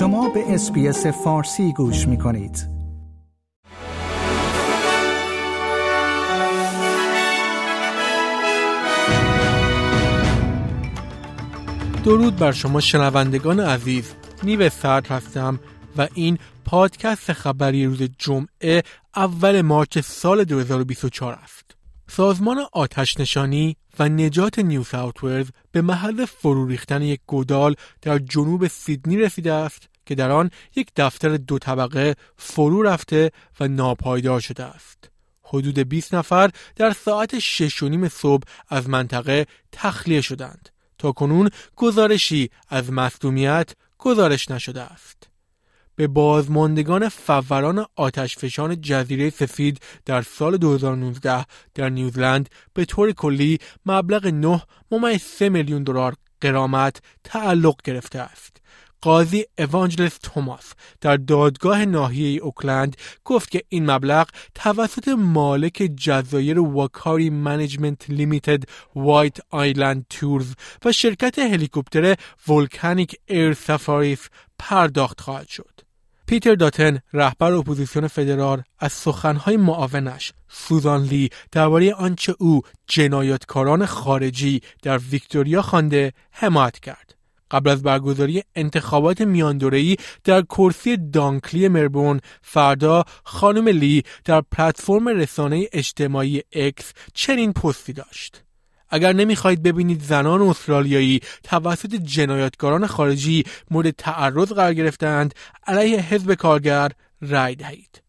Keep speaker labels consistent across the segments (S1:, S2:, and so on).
S1: شما به SBS فارسی گوش می کنید.
S2: درود بر شما شنوندگان عزیز نیو سرد هستم و این پادکست خبری روز جمعه اول March سال 2024 است. سازمان آتش نشانی و نجات نیو ساوت به محل فرو ریختن یک گودال در جنوب سیدنی رسیده است که در آن یک دفتر دو طبقه فرو رفته و ناپایدار شده است. حدود 20 نفر در ساعت 6 نیم صبح از منطقه تخلیه شدند. تا کنون گزارشی از مصدومیت گزارش نشده است. به بازماندگان فوران آتشفشان جزیره سفید در سال 2019 در نیوزلند به طور کلی مبلغ 9 ممیز 3 میلیون دلار غرامت تعلق گرفته است. قاضی اوانجلس توماس در دادگاه ناحیه اوکلند گفت که این مبلغ توسط مالک جزایر Whakaari Management Limited White Island Tours و شرکت هلیکوپتر Volcanic Air Safaris پرداخت خواهد شد. پیتر داتن رهبر اپوزیسیون فدرال از سخنهای معاونش سوزان لی درباره آنچه او جنایتکاران خارجی در ویکتوریا خوانده حمایت کرد. قبل از برگزاری انتخابات میاندوره‌ای در کرسی دانکلی مربون فردا خانم لی در پلتفرم رسانه اجتماعی اکس چنین پستی داشت. اگر نمی‌خواهید ببینید زنان استرالیایی توسط جنایتکاران خارجی مورد تعرض قرار گرفتند علیه حزب کارگر رای دهید.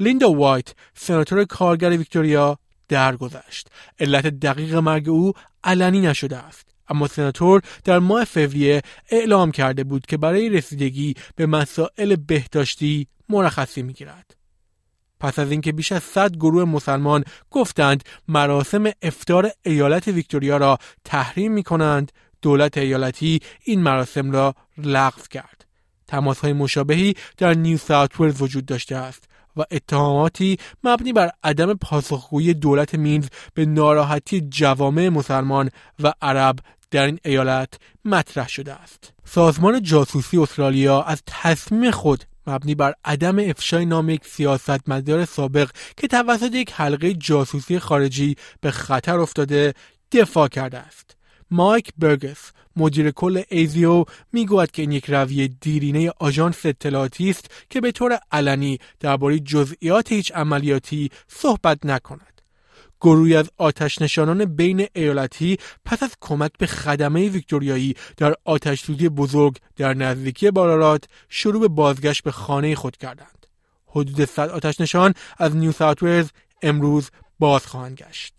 S2: لیندا وایت سناتور کارگر ویکتوریا درگذشت. علت دقیق مرگ او علنی نشده است. اما سناتور در ماه فوریه اعلام کرده بود که برای رسیدگی به مسائل بهداشتی مرخصی می‌گیرد. پس از اینکه بیش از 100 گروه مسلمان گفتند مراسم افتار ایالت ویکتوریا را تحریم می کنند، دولت ایالتی این مراسم را لغو کرد. تماس های مشابهی در نیو ساوت وجود داشته است و اتهاماتی مبنی بر عدم پاسخگویی دولت مینز به ناراحتی جوامع مسلمان و عرب در این ایالت مطرح شده است. سازمان جاسوسی استرالیا از تصمیم خود مبنی بر عدم افشای نام یک سیاستمدار سابق که توسط یک حلقه جاسوسی خارجی به خطر افتاده دفاع کرده است. مایک برگس مدیر کل ایزیو می‌گوید که این یک رویه دیرینه آژانس اطلاعاتی است که به طور علنی درباره جزئیات هیچ عملیاتی صحبت نکند. گروهی از آتش نشانان بین ایالتی پس از کمک به خدمه ویکتوریایی در آتش سوزی بزرگ در نزدیکی بارارات شروع به بازگشت به خانه خود کردند. حدود 100 آتش نشان از نیو ساوت امروز باز خواهند گشت.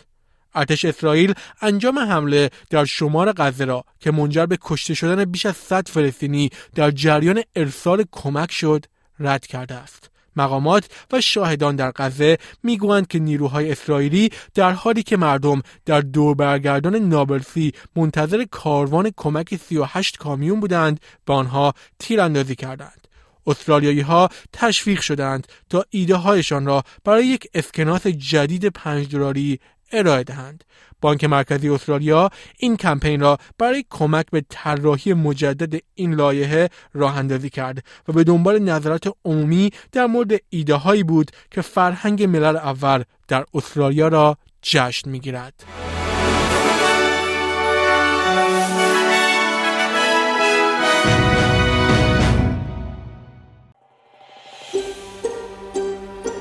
S2: ارتش اسرائیل انجام حمله در شمار غزه را که منجر به کشته شدن بیش از 100 فلسطینی در جریان ارسال کمک شد رد کرده است. مقامات و شاهدان در غزه می‌گویند که نیروهای اسرائیلی در حالی که مردم در دور برگردان نابلسی منتظر کاروان کمک 38 کامیون بودند به آنها تیراندازی کردند. استرالیایی ها تشویق شدند تا ایده هایشان را برای یک اسکناس جدید 5 دلاری ارائه دهند بانک مرکزی استرالیا این کمپین را برای کمک به طراحی مجدد این لایحه راه اندازی کرد و به دنبال نظرات عمومی در مورد ایده هایی بود که فرهنگ ملل اول در استرالیا را جشن می‌گیرد.